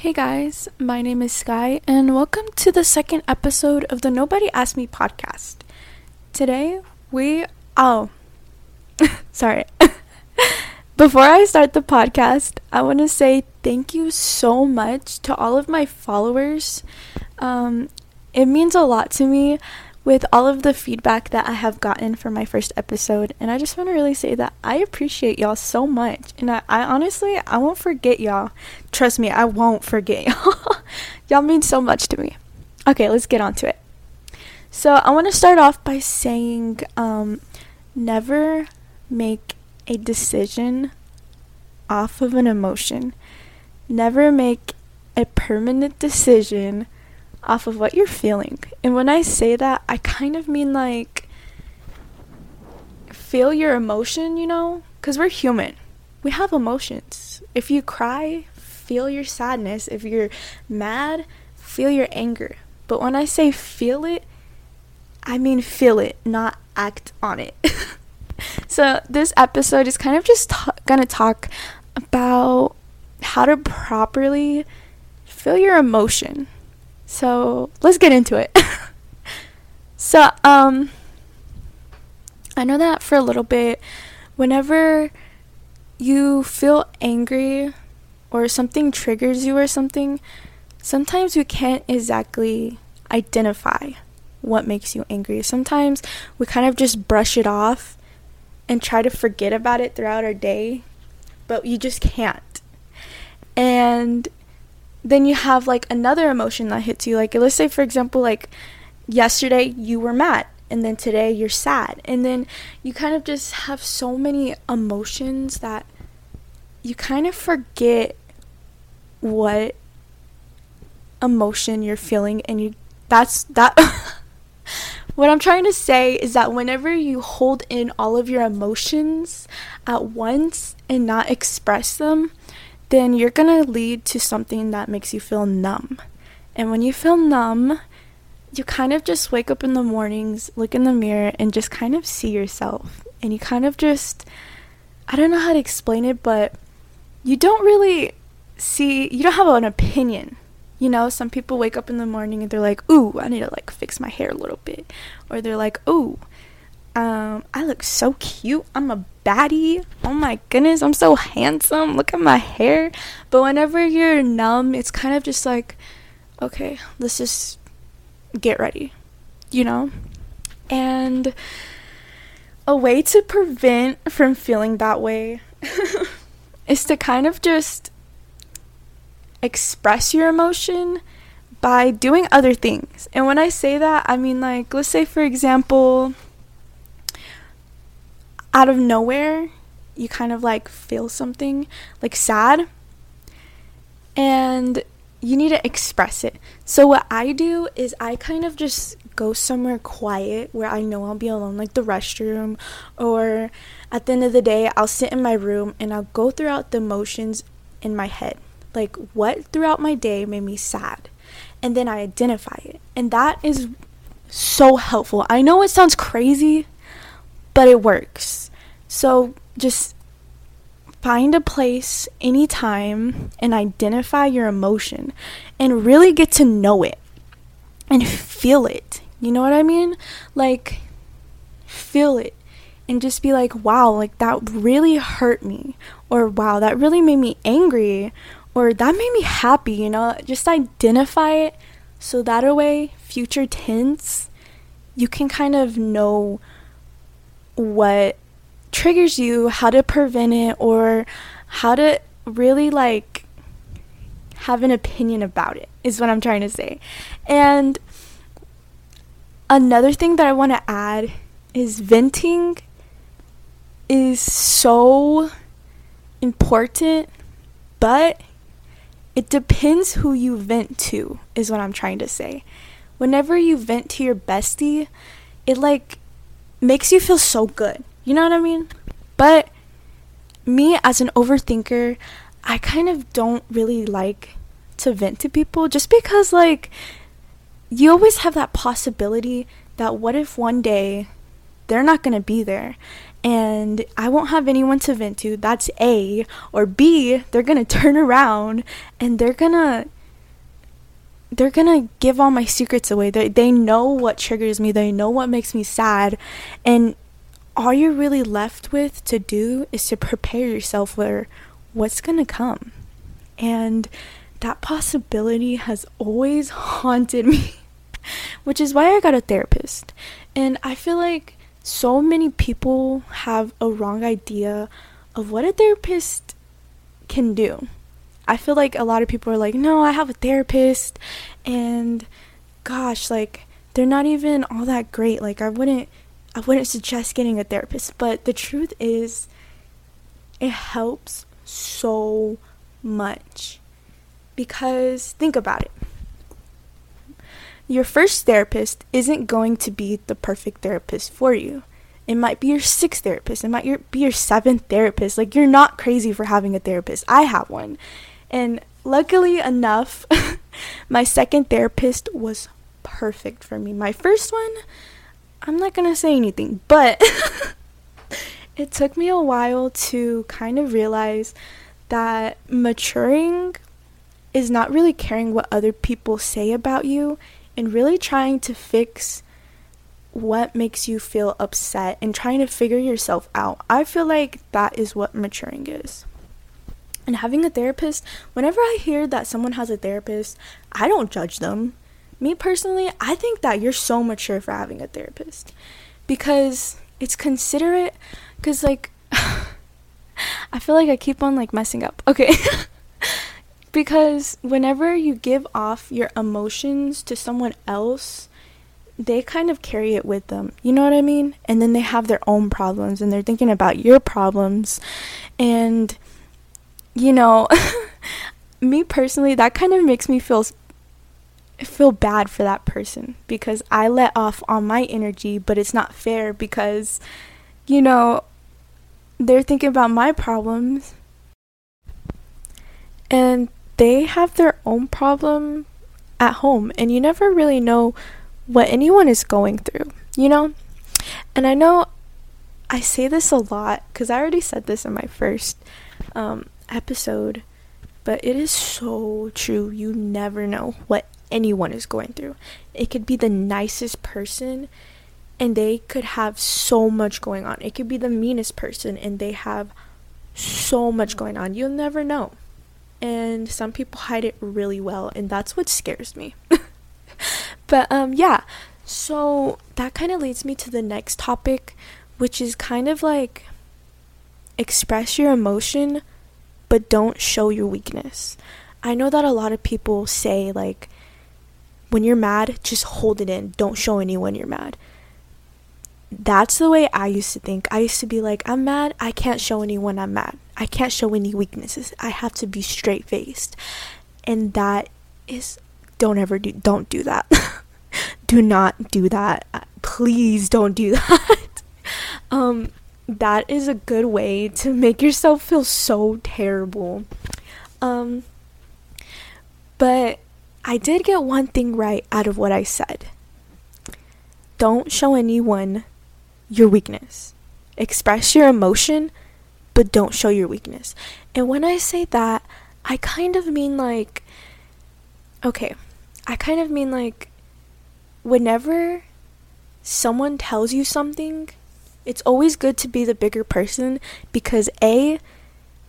Hey guys, my name is Sky, and welcome to the second episode of the Nobody Asked Me podcast. Today, we. Oh, sorry. Before I start the podcast, I want to say thank you so much to all of my followers. Um, it means a lot to me with all of the feedback that I have gotten from my first episode. And I just want to really say that I appreciate y'all so much. And I, I honestly, I won't forget y'all. Trust me, I won't forget y'all. y'all mean so much to me. Okay, let's get on to it. So I want to start off by saying um, never make a decision off of an emotion. Never make a permanent decision off of what you're feeling. And when I say that, I kind of mean like feel your emotion, you know? Because we're human. We have emotions. If you cry, feel your sadness. If you're mad, feel your anger. But when I say feel it, I mean feel it, not act on it. so this episode is kind of just t- gonna talk about how to properly feel your emotion so let's get into it. so, um, I know that for a little bit, whenever you feel angry or something triggers you or something, sometimes you can't exactly identify what makes you angry. Sometimes we kind of just brush it off and try to forget about it throughout our day, but you just can't. And then you have like another emotion that hits you. Like, let's say, for example, like yesterday you were mad, and then today you're sad. And then you kind of just have so many emotions that you kind of forget what emotion you're feeling, and you that's that. what I'm trying to say is that whenever you hold in all of your emotions at once and not express them, then you're gonna lead to something that makes you feel numb. And when you feel numb, you kind of just wake up in the mornings, look in the mirror, and just kind of see yourself. And you kind of just, I don't know how to explain it, but you don't really see, you don't have an opinion. You know, some people wake up in the morning and they're like, ooh, I need to like fix my hair a little bit. Or they're like, ooh, um, I look so cute. I'm a baddie. Oh my goodness, I'm so handsome. Look at my hair. But whenever you're numb, it's kind of just like, okay, let's just get ready, you know? And a way to prevent from feeling that way is to kind of just express your emotion by doing other things. And when I say that, I mean like let's say for example, out of nowhere, you kind of like feel something like sad and you need to express it. So, what I do is I kind of just go somewhere quiet where I know I'll be alone, like the restroom, or at the end of the day, I'll sit in my room and I'll go throughout the emotions in my head. Like, what throughout my day made me sad? And then I identify it. And that is so helpful. I know it sounds crazy, but it works. So just find a place anytime and identify your emotion and really get to know it and feel it. You know what I mean? Like, feel it and just be like, wow, like that really hurt me. Or wow, that really made me angry. Or that made me happy, you know? Just identify it so that way, future tense, you can kind of know what triggers you, how to prevent it, or how to really like have an opinion about it, is what I'm trying to say. And another thing that I want to add is venting is so important, but it depends who you vent to, is what I'm trying to say. Whenever you vent to your bestie, it like makes you feel so good. You know what I mean? But me as an overthinker, I kind of don't really like to vent to people just because like you always have that possibility that what if one day they're not going to be there and I won't have anyone to vent to. That's A. Or B, they're going to turn around and they're going to they're gonna give all my secrets away. They they know what triggers me. They know what makes me sad, and all you're really left with to do is to prepare yourself for what's gonna come. And that possibility has always haunted me, which is why I got a therapist. And I feel like so many people have a wrong idea of what a therapist can do. I feel like a lot of people are like, no, I have a therapist, and gosh, like they're not even all that great. Like I wouldn't, I wouldn't suggest getting a therapist. But the truth is, it helps so much because think about it. Your first therapist isn't going to be the perfect therapist for you. It might be your sixth therapist. It might be your seventh therapist. Like, you're not crazy for having a therapist. I have one. And luckily enough, my second therapist was perfect for me. My first one, I'm not going to say anything, but it took me a while to kind of realize that maturing is not really caring what other people say about you and really trying to fix what makes you feel upset and trying to figure yourself out. I feel like that is what maturing is. And having a therapist, whenever I hear that someone has a therapist, I don't judge them. Me personally, I think that you're so mature for having a therapist because it's considerate cuz like I feel like I keep on like messing up. Okay. because whenever you give off your emotions to someone else, they kind of carry it with them. You know what I mean? And then they have their own problems and they're thinking about your problems and you know, me personally, that kind of makes me feel feel bad for that person because I let off on my energy, but it's not fair because you know, they're thinking about my problems and they have their own problem at home and you never really know what anyone is going through, you know? And I know I say this a lot cuz I already said this in my first um episode, but it is so true. You never know what anyone is going through. It could be the nicest person and they could have so much going on. It could be the meanest person and they have so much going on. You'll never know. And some people hide it really well and that's what scares me. but um yeah. So that kind of leads me to the next topic, which is kind of like express your emotion but don't show your weakness. I know that a lot of people say, like, when you're mad, just hold it in. Don't show anyone you're mad. That's the way I used to think. I used to be like, I'm mad. I can't show anyone I'm mad. I can't show any weaknesses. I have to be straight faced. And that is, don't ever do, don't do that. do not do that. Please don't do that. um, that is a good way to make yourself feel so terrible. Um, but I did get one thing right out of what I said. Don't show anyone your weakness. Express your emotion, but don't show your weakness. And when I say that, I kind of mean like, okay, I kind of mean like, whenever someone tells you something it's always good to be the bigger person because A,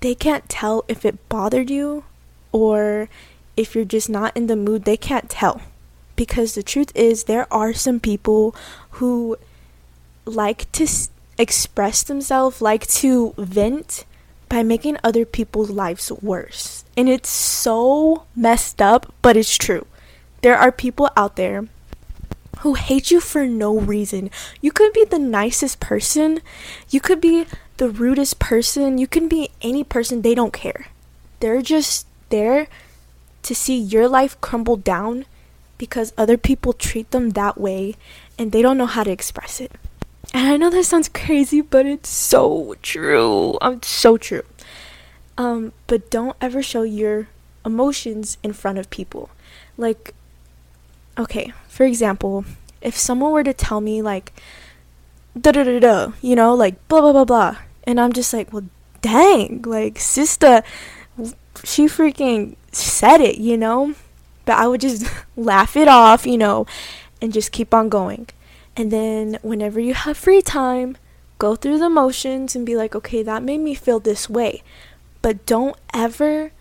they can't tell if it bothered you or if you're just not in the mood, they can't tell. Because the truth is, there are some people who like to s- express themselves, like to vent by making other people's lives worse. And it's so messed up, but it's true. There are people out there who hate you for no reason. You could be the nicest person, you could be the rudest person, you can be any person, they don't care. They're just there to see your life crumble down because other people treat them that way and they don't know how to express it. And I know that sounds crazy, but it's so true. Um, so true. Um, but don't ever show your emotions in front of people. Like, okay, for example, if someone were to tell me, like, da da da da, you know, like blah blah blah blah. And I'm just like, well, dang, like sister, she freaking said it, you know. But I would just laugh it off, you know, and just keep on going. And then whenever you have free time, go through the motions and be like, okay, that made me feel this way. But don't ever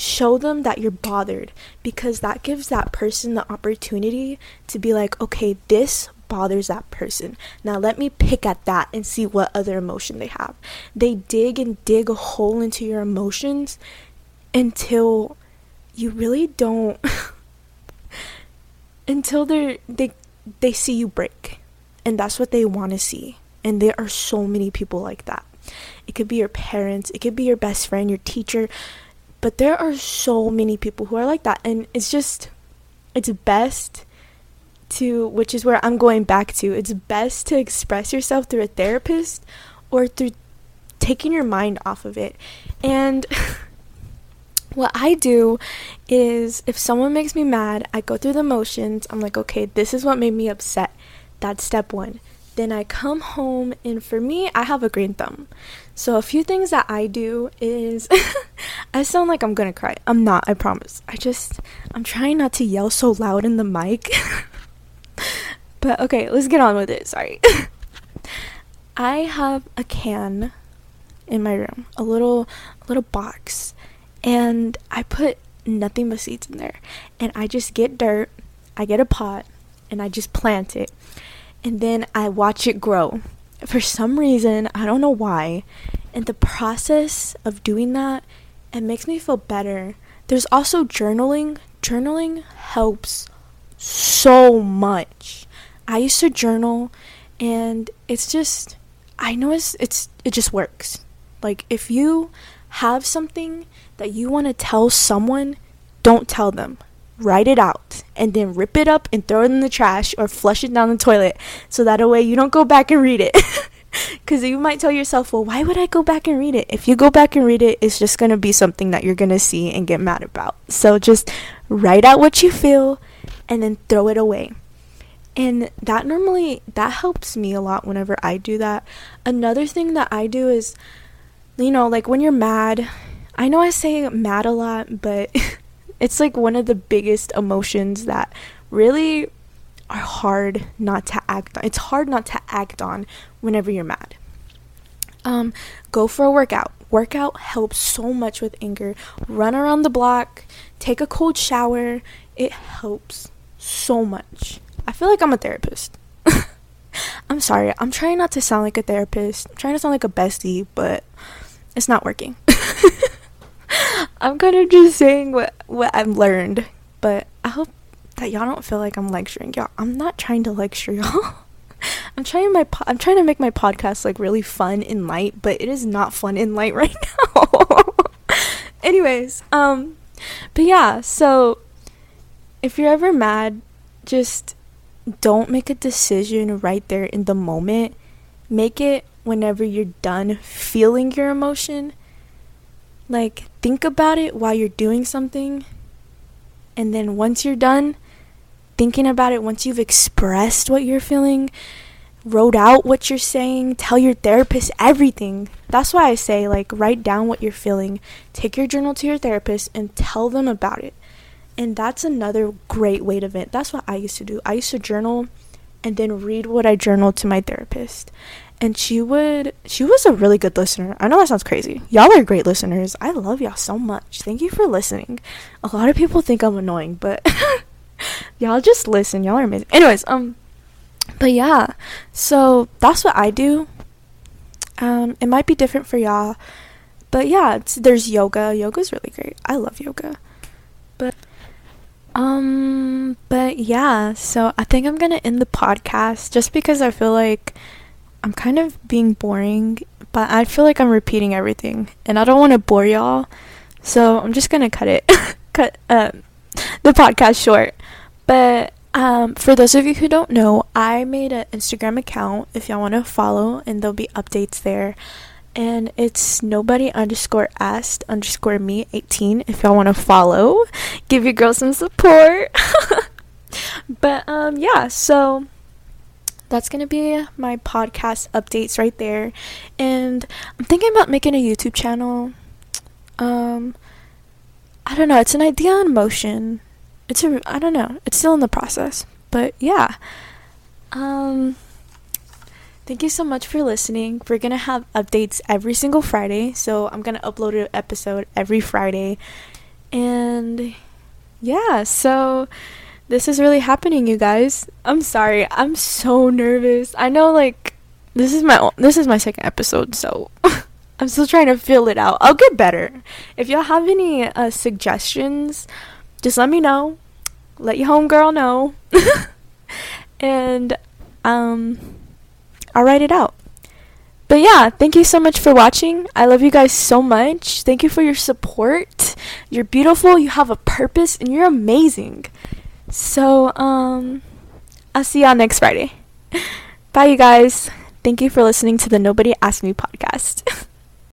show them that you're bothered because that gives that person the opportunity to be like, okay, this bothers that person. Now let me pick at that and see what other emotion they have. They dig and dig a hole into your emotions until you really don't until they they they see you break. And that's what they want to see. And there are so many people like that. It could be your parents, it could be your best friend, your teacher, but there are so many people who are like that and it's just it's best to which is where I'm going back to. It's best to express yourself through a therapist or through taking your mind off of it. And what I do is if someone makes me mad, I go through the motions. I'm like, okay, this is what made me upset. That's step one. Then I come home, and for me, I have a green thumb. So, a few things that I do is I sound like I'm gonna cry. I'm not, I promise. I just, I'm trying not to yell so loud in the mic. but okay, let's get on with it. Sorry. I have a can in my room, a little, little box and I put nothing but seeds in there. And I just get dirt, I get a pot, and I just plant it. And then I watch it grow. For some reason, I don't know why. And the process of doing that, it makes me feel better. There's also journaling. Journaling helps so much. I used to journal and it's just I know it's it's it just works. Like if you have something that you want to tell someone, don't tell them. Write it out and then rip it up and throw it in the trash or flush it down the toilet so that way you don't go back and read it. Because you might tell yourself, well, why would I go back and read it? If you go back and read it, it's just going to be something that you're going to see and get mad about. So just write out what you feel and then throw it away. And that normally that helps me a lot whenever I do that. Another thing that I do is you know, like when you're mad I know I say mad a lot, but it's like one of the biggest emotions that really are hard not to act on. It's hard not to act on whenever you're mad. Um, go for a workout. Workout helps so much with anger. Run around the block, take a cold shower. It helps so much. I feel like I'm a therapist. I'm sorry. I'm trying not to sound like a therapist. I'm trying to sound like a bestie, but it's not working. I'm kind of just saying what what I've learned, but I hope that y'all don't feel like I'm lecturing y'all. I'm not trying to lecture y'all. I'm trying my po- I'm trying to make my podcast like really fun and light, but it is not fun and light right now. Anyways, um but yeah, so if you're ever mad, just don't make a decision right there in the moment. Make it whenever you're done feeling your emotion like, think about it while you're doing something. And then once you're done thinking about it, once you've expressed what you're feeling, wrote out what you're saying, tell your therapist everything. That's why I say, like, write down what you're feeling, take your journal to your therapist, and tell them about it. And that's another great way to vent. That's what I used to do. I used to journal and then read what I journaled to my therapist and she would she was a really good listener. I know that sounds crazy. Y'all are great listeners. I love y'all so much. Thank you for listening. A lot of people think i'm annoying but y'all just listen. Y'all are amazing. Anyways um but yeah. So that's what i do. Um it might be different for y'all but yeah there's yoga. Yoga's really great. I love yoga. But um but yeah. So i think i'm gonna end the podcast just because i feel like I'm kind of being boring, but I feel like I'm repeating everything, and I don't want to bore y'all, so I'm just gonna cut it, cut um, the podcast short. But um, for those of you who don't know, I made an Instagram account if y'all want to follow, and there'll be updates there. And it's nobody underscore asked underscore me 18 if y'all want to follow. Give your girl some support. but um, yeah, so that's going to be my podcast updates right there. And I'm thinking about making a YouTube channel. Um I don't know, it's an idea in motion. It's a I don't know. It's still in the process. But yeah. Um Thank you so much for listening. We're going to have updates every single Friday. So I'm going to upload an episode every Friday. And yeah, so this is really happening, you guys. I'm sorry. I'm so nervous. I know like this is my this is my second episode, so I'm still trying to feel it out. I'll get better. If y'all have any uh, suggestions, just let me know. Let your homegirl know. and um I'll write it out. But yeah, thank you so much for watching. I love you guys so much. Thank you for your support. You're beautiful, you have a purpose, and you're amazing. So, um, I'll see y'all next Friday. Bye, you guys. Thank you for listening to the Nobody Asked Me podcast.